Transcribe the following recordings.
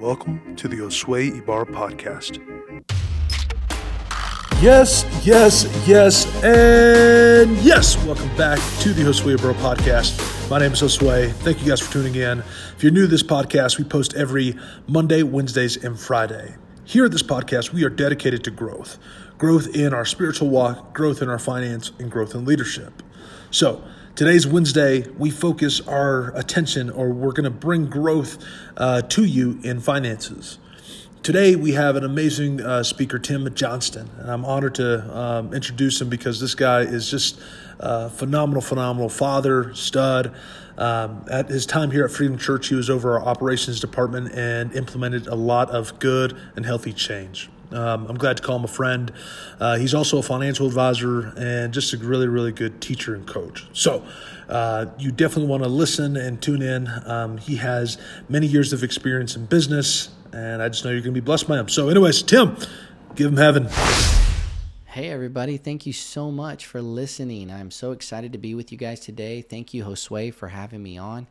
welcome to the Josue Ibarra podcast. Yes, yes, yes, and yes. Welcome back to the Josue Ibarra podcast. My name is Josue. Thank you guys for tuning in. If you're new to this podcast, we post every Monday, Wednesdays, and Friday. Here at this podcast, we are dedicated to growth growth in our spiritual walk, growth in our finance, and growth in leadership. So, Today's Wednesday. We focus our attention, or we're going to bring growth uh, to you in finances. Today, we have an amazing uh, speaker, Tim Johnston, and I'm honored to um, introduce him because this guy is just a phenomenal, phenomenal father, stud. Um, at his time here at Freedom Church, he was over our operations department and implemented a lot of good and healthy change. Um, I'm glad to call him a friend. Uh, he's also a financial advisor and just a really, really good teacher and coach. So, uh, you definitely want to listen and tune in. Um, he has many years of experience in business, and I just know you're going to be blessed by him. So, anyways, Tim, give him heaven. Hey, everybody. Thank you so much for listening. I'm so excited to be with you guys today. Thank you, Josue, for having me on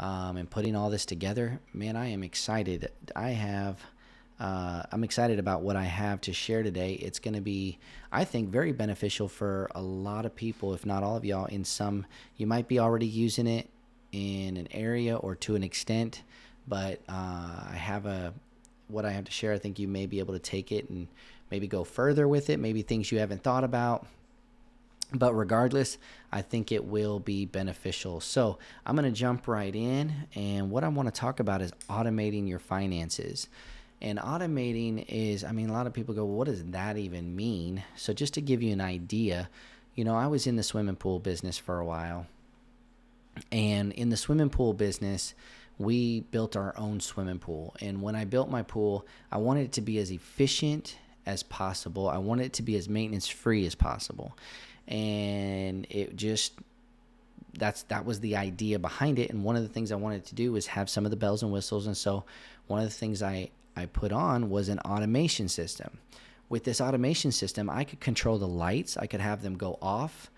um, and putting all this together. Man, I am excited. I have uh, I'm excited about what I have to share today. It's going to be, I think, very beneficial for a lot of people, if not all of y'all. In some, you might be already using it in an area or to an extent, but uh, I have a what I have to share. I think you may be able to take it and maybe go further with it, maybe things you haven't thought about. But regardless, I think it will be beneficial. So I'm going to jump right in. And what I want to talk about is automating your finances. And automating is, I mean, a lot of people go, well, what does that even mean? So, just to give you an idea, you know, I was in the swimming pool business for a while. And in the swimming pool business, we built our own swimming pool. And when I built my pool, I wanted it to be as efficient as possible. I wanted it to be as maintenance free as possible. And it just, that's that was the idea behind it and one of the things i wanted to do was have some of the bells and whistles and so one of the things i I put on was an automation system. With this automation system, I could control the lights. I could have them go off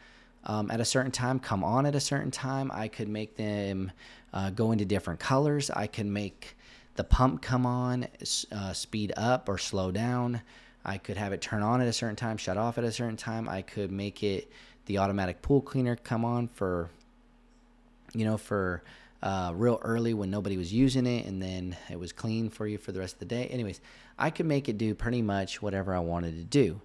um, at a certain time, come on at a certain time. I could make them uh, go into different colors. I could make the pump come on, uh, speed up or slow down. I could have it turn on at a certain time, shut off at a certain time. I could make it the automatic pool cleaner come on for, you know, for uh, real early when nobody was using it, and then it was clean for you for the rest of the day. Anyways, I could make it do pretty much whatever I wanted to do.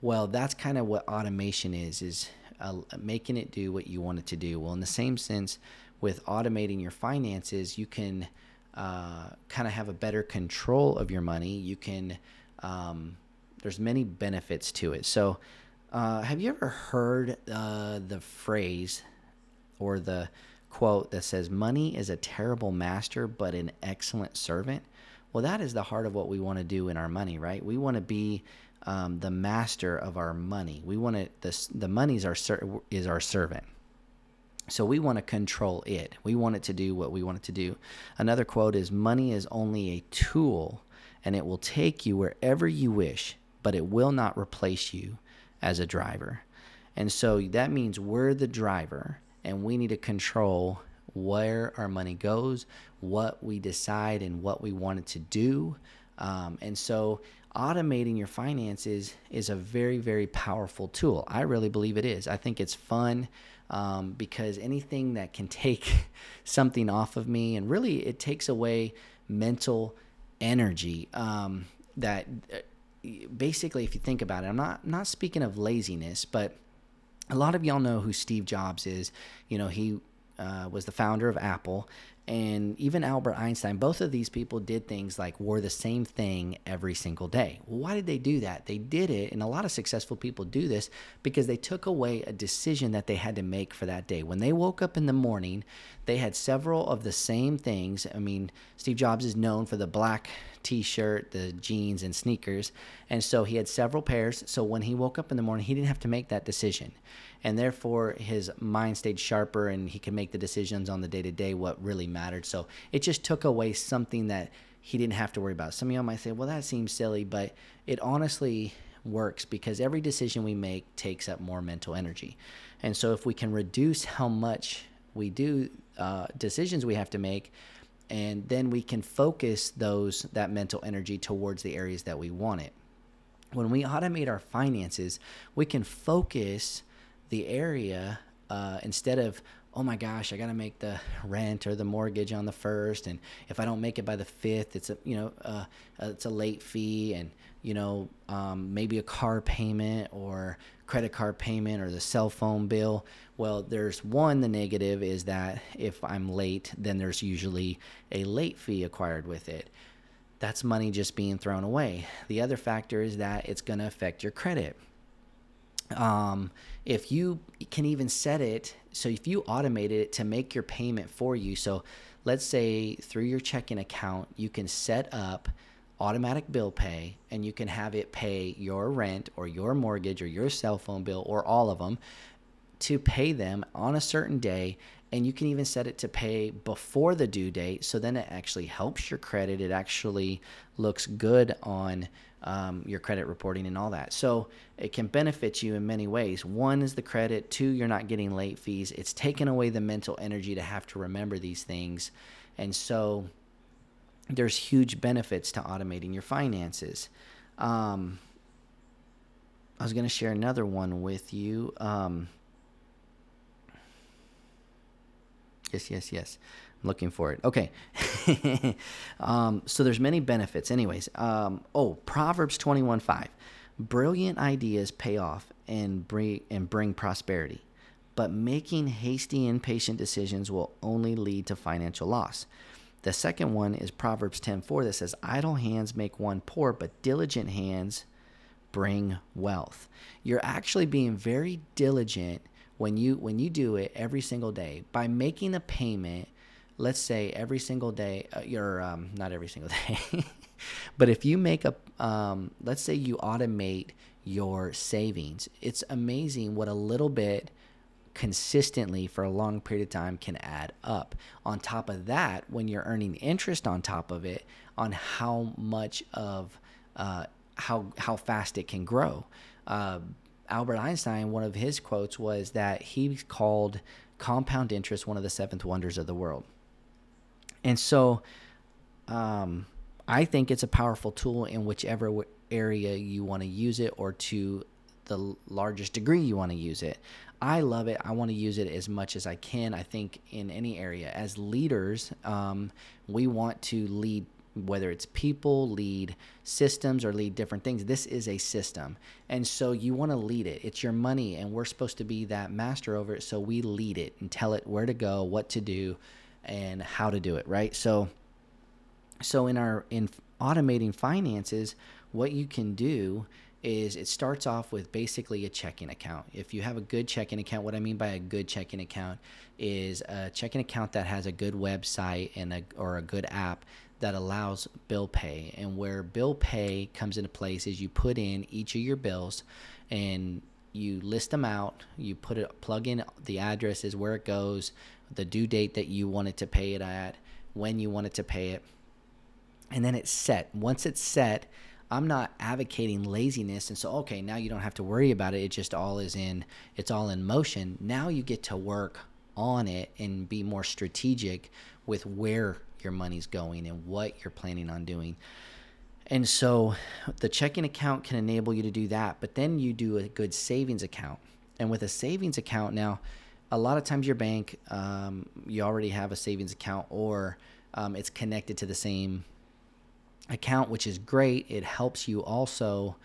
Well, that's kind of what automation is: is uh, making it do what you want it to do. Well, in the same sense, with automating your finances, you can uh, kind of have a better control of your money. You can um, there's many benefits to it. So, uh, have you ever heard uh, the phrase or the quote that says, Money is a terrible master, but an excellent servant. Well, that is the heart of what we want to do in our money, right? We want to be um, the master of our money. We want to, the, the money is our, is our servant. So we want to control it. We want it to do what we want it to do. Another quote is Money is only a tool and it will take you wherever you wish, but it will not replace you as a driver. And so that means we're the driver and we need to control where our money goes, what we decide, and what we want it to do. Um, and so, automating your finances is a very, very powerful tool. I really believe it is. I think it's fun um, because anything that can take something off of me, and really it takes away mental energy um, that uh, basically, if you think about it, I'm not, not speaking of laziness, but a lot of y'all know who Steve Jobs is. You know, he uh, was the founder of Apple, and even Albert Einstein, both of these people did things like wore the same thing every single day. Well, why did they do that? They did it, and a lot of successful people do this because they took away a decision that they had to make for that day. When they woke up in the morning, they had several of the same things. I mean, Steve Jobs is known for the black t shirt, the jeans, and sneakers. And so he had several pairs. So when he woke up in the morning, he didn't have to make that decision and therefore his mind stayed sharper and he could make the decisions on the day to day what really mattered. So it just took away something that he didn't have to worry about. Some of y'all might say, well, that seems silly, but it honestly works because every decision we make takes up more mental energy. And so if we can reduce how much we do uh, decisions we have to make, and then we can focus those that mental energy towards the areas that we want it. When we automate our finances we can focus the area uh, instead of oh my gosh i got to make the rent or the mortgage on the first and if i don't make it by the fifth it's a you know uh, uh, it's a late fee and you know um, maybe a car payment or credit card payment or the cell phone bill. Well there's one the negative is that if i'm late then there's usually a late fee acquired with it. That's money just being thrown away. The other factor is that it's going to affect your credit um, if you can even set it so if you automated it to make your payment for you so let's say through your checking account you can set up automatic bill pay and you can have it pay your rent or your mortgage or your cell phone bill or all of them to pay them on a certain day. And you can even set it to pay before the due date. So then it actually helps your credit. It actually looks good on um, your credit reporting and all that. So it can benefit you in many ways. One is the credit. Two you're not getting late fees. It's taken away the mental energy to have to remember these things. And so there's huge benefits to automating your finances. Um, i was going to share another one with you. Um, Yes, yes, yes. Looking for it. Okay. um, so there's many benefits. Anyways, um, oh, Proverbs 21 5. Brilliant ideas pay off and bring, and bring prosperity, but making hasty, impatient decisions will only lead to financial loss. The second one is Proverbs 10:4 that says idle hands make one poor but diligent hands bring wealth. You're actually being very diligent when you when you do it every single day by making a payment let's say every single day uh, you're um, not every single day but if you make a um, let's say you automate your savings it's amazing what a little bit consistently for a long period of time can add up on top of that when you're earning interest on top of it on how much of uh, how how fast it can grow uh, Albert Einstein, one of his quotes was that he called compound interest one of the seventh wonders of the world. And so um, I think it's a powerful tool in whichever area you want to use it or to the largest degree you want to use it. I love it. I want to use it as much as I can. I think in any area, as leaders, um, we want to lead whether it's people, lead systems, or lead different things. This is a system. And so you want to lead it. It's your money, and we're supposed to be that master over it. So we lead it and tell it where to go, what to do, and how to do it, right? So so in our in automating finances, what you can do is it starts off with basically a checking account. If you have a good checking account, what I mean by a good checking account is a checking account that has a good website and a or a good app that allows bill pay. And where bill pay comes into place is you put in each of your bills and you list them out, you put it plug in the addresses where it goes, the due date that you wanted to pay it at, when you wanted to pay it. And then it's set. Once it's set, I'm not advocating laziness and so okay, now you don't have to worry about it. It just all is in it's all in motion. Now you get to work on it and be more strategic with where your money's going and what you're planning on doing. And so the checking account can enable you to do that, but then you do a good savings account. And with a savings account now, a lot of times your bank, um, you already have a savings account or um, it's connected to the same account, which is great. It helps you also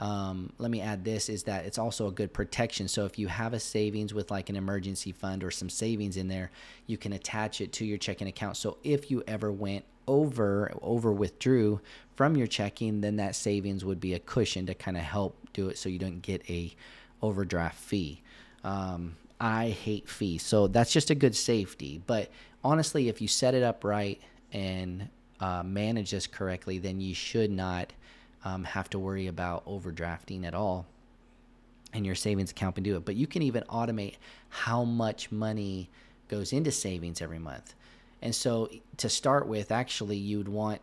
um, let me add this is that it's also a good protection. So if you have a savings with like an emergency fund or some savings in there, you can attach it to your checking account. So if you ever went over over withdrew from your checking, then that savings would be a cushion to kind of help do it so you don't get a overdraft fee. Um, I hate fees, so that's just a good safety. But honestly, if you set it up right and uh, manage this correctly, then you should not um, have to worry about overdrafting at all and your savings account can do it. But you can even automate how much money goes into savings every month. And so to start with, actually, you'd want,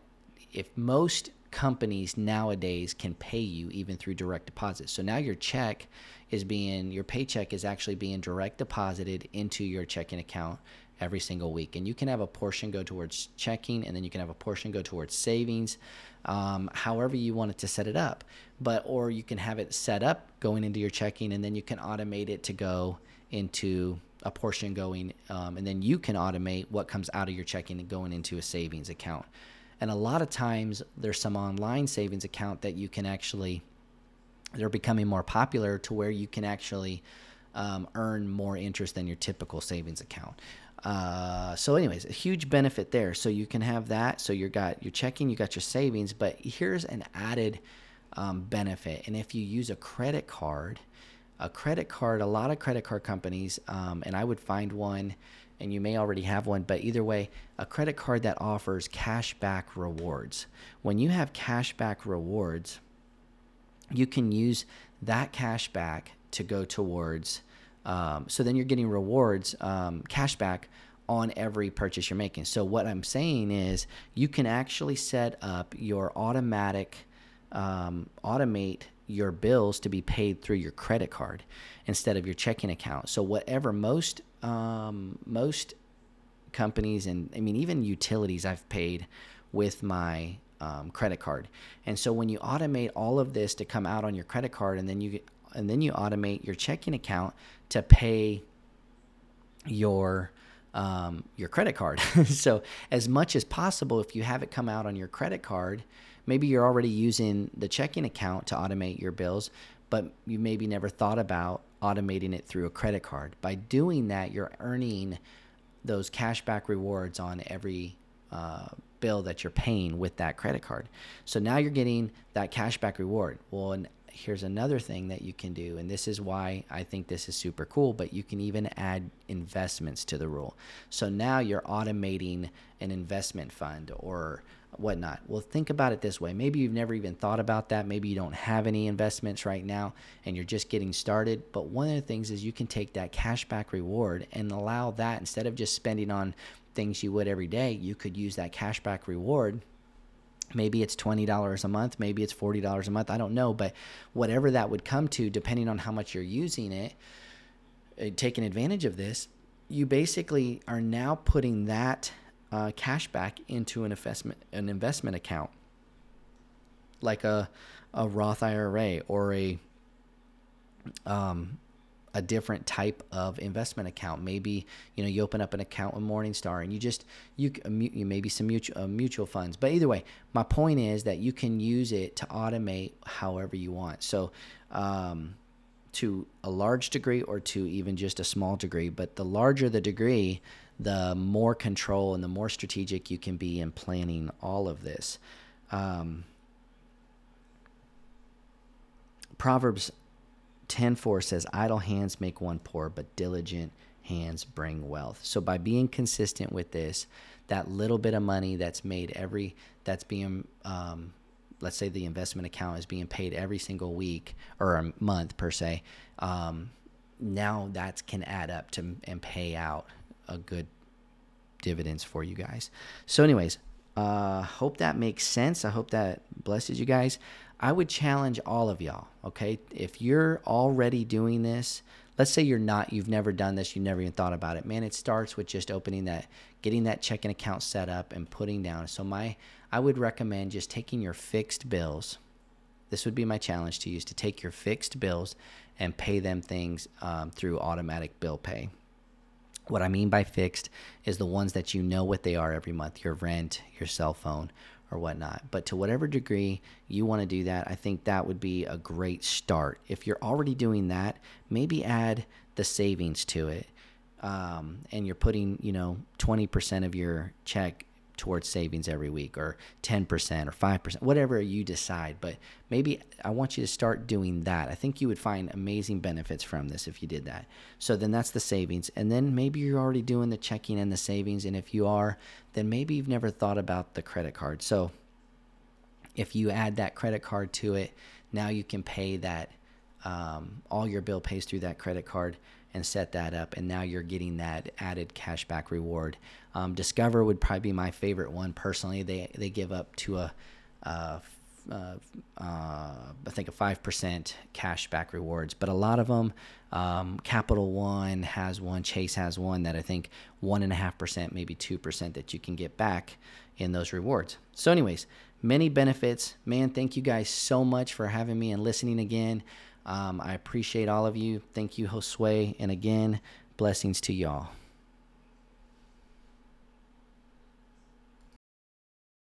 if most companies nowadays can pay you even through direct deposit. So now your check is being, your paycheck is actually being direct deposited into your checking account every single week. And you can have a portion go towards checking, and then you can have a portion go towards savings, um, however you want it to set it up. But or you can have it set up going into your checking, and then you can automate it to go into a portion going, um, and then you can automate what comes out of your checking and going into a savings account. And a lot of times there's some online savings account that you can actually they're becoming more popular to where you can actually um, earn more interest than your typical savings account. Uh, so, anyways, a huge benefit there. So you can have that. So you got your checking, you got your savings, but here's an added um, benefit. And if you use a credit card, a credit card, a lot of credit card companies, um, and I would find one, and you may already have one, but either way, a credit card that offers cash back rewards. When you have cash back rewards, you can use that cash back to go towards. Um, so then you're getting rewards, um, cash back on every purchase you're making. So what I'm saying is you can actually set up your automatic, um, automate your bills to be paid through your credit card instead of your checking account. So whatever most um, most companies and I mean even utilities I've paid with my um, credit card. And so when you automate all of this to come out on your credit card, and then you and then you automate your checking account to pay your um, your credit card. so as much as possible, if you have it come out on your credit card, maybe you're already using the checking account to automate your bills, but you maybe never thought about automating it through a credit card. By doing that, you're earning those cashback rewards on every uh, bill that you're paying with that credit card. So now you're getting that cashback reward. Well, and here's another thing that you can do, and this is why I think this is super cool, but you can even add investments to the rule. So now you're automating an investment fund or whatnot. Well, think about it this way. Maybe you've never even thought about that. Maybe you don't have any investments right now and you're just getting started. But one of the things is you can take that cashback reward and allow that instead of just spending on things you would every day, you could use that cashback reward. Maybe it's $20 a month, maybe it's $40 a month, I don't know, but whatever that would come to, depending on how much you're using it, uh, taking advantage of this, you basically are now putting that uh, cashback into an investment an investment account, like a a Roth IRA or a um, a different type of investment account. Maybe you know you open up an account with Morningstar and you just you, you maybe some mutual uh, mutual funds. But either way, my point is that you can use it to automate however you want. So. Um, to a large degree or to even just a small degree, but the larger the degree, the more control and the more strategic you can be in planning all of this. Um, Proverbs 10:4 says idle hands make one poor but diligent hands bring wealth. So by being consistent with this, that little bit of money that's made every that's being um, let's say the investment account is being paid every single week or a month per se, um, now that can add up to and pay out a good dividends for you guys. So, anyways, uh, hope that makes sense. I hope that blesses you guys. I would challenge all of y'all, okay? If you're already doing this, let's say you're not, you've never done this, You've never even thought about it. Man, it starts with just opening that, getting that checking account set up and putting down. So my I would recommend just taking your fixed bills. This would be my challenge to you is to take your fixed bills and pay them things um, through automatic bill pay. What I mean by fixed is the ones that you know what they are every month your rent, your cell phone, or whatnot. But to whatever degree you want to do that, I think that would be a great start. If you're already doing that, maybe add the savings to it. Um, and you're putting, you know, 20% of your check towards savings every week or 10% or 5%, whatever you decide. But maybe I want you to start doing that. I think you would find amazing benefits from this if you did that. So then that's the savings. And then maybe you're already doing the checking and the savings. And if you are, then maybe you've never thought about the credit card. So if you add that credit card to it, now you can pay that. Um, all your bill pays through that credit card and set that up and now you're getting that added cashback reward um, discover would probably be my favorite one personally they they give up to a uh, uh, uh, I think a five percent cash back rewards, but a lot of them, um, Capital One has one, Chase has one that I think one and a half percent, maybe two percent that you can get back in those rewards. So, anyways, many benefits. Man, thank you guys so much for having me and listening again. Um, I appreciate all of you. Thank you, Josue, and again, blessings to y'all.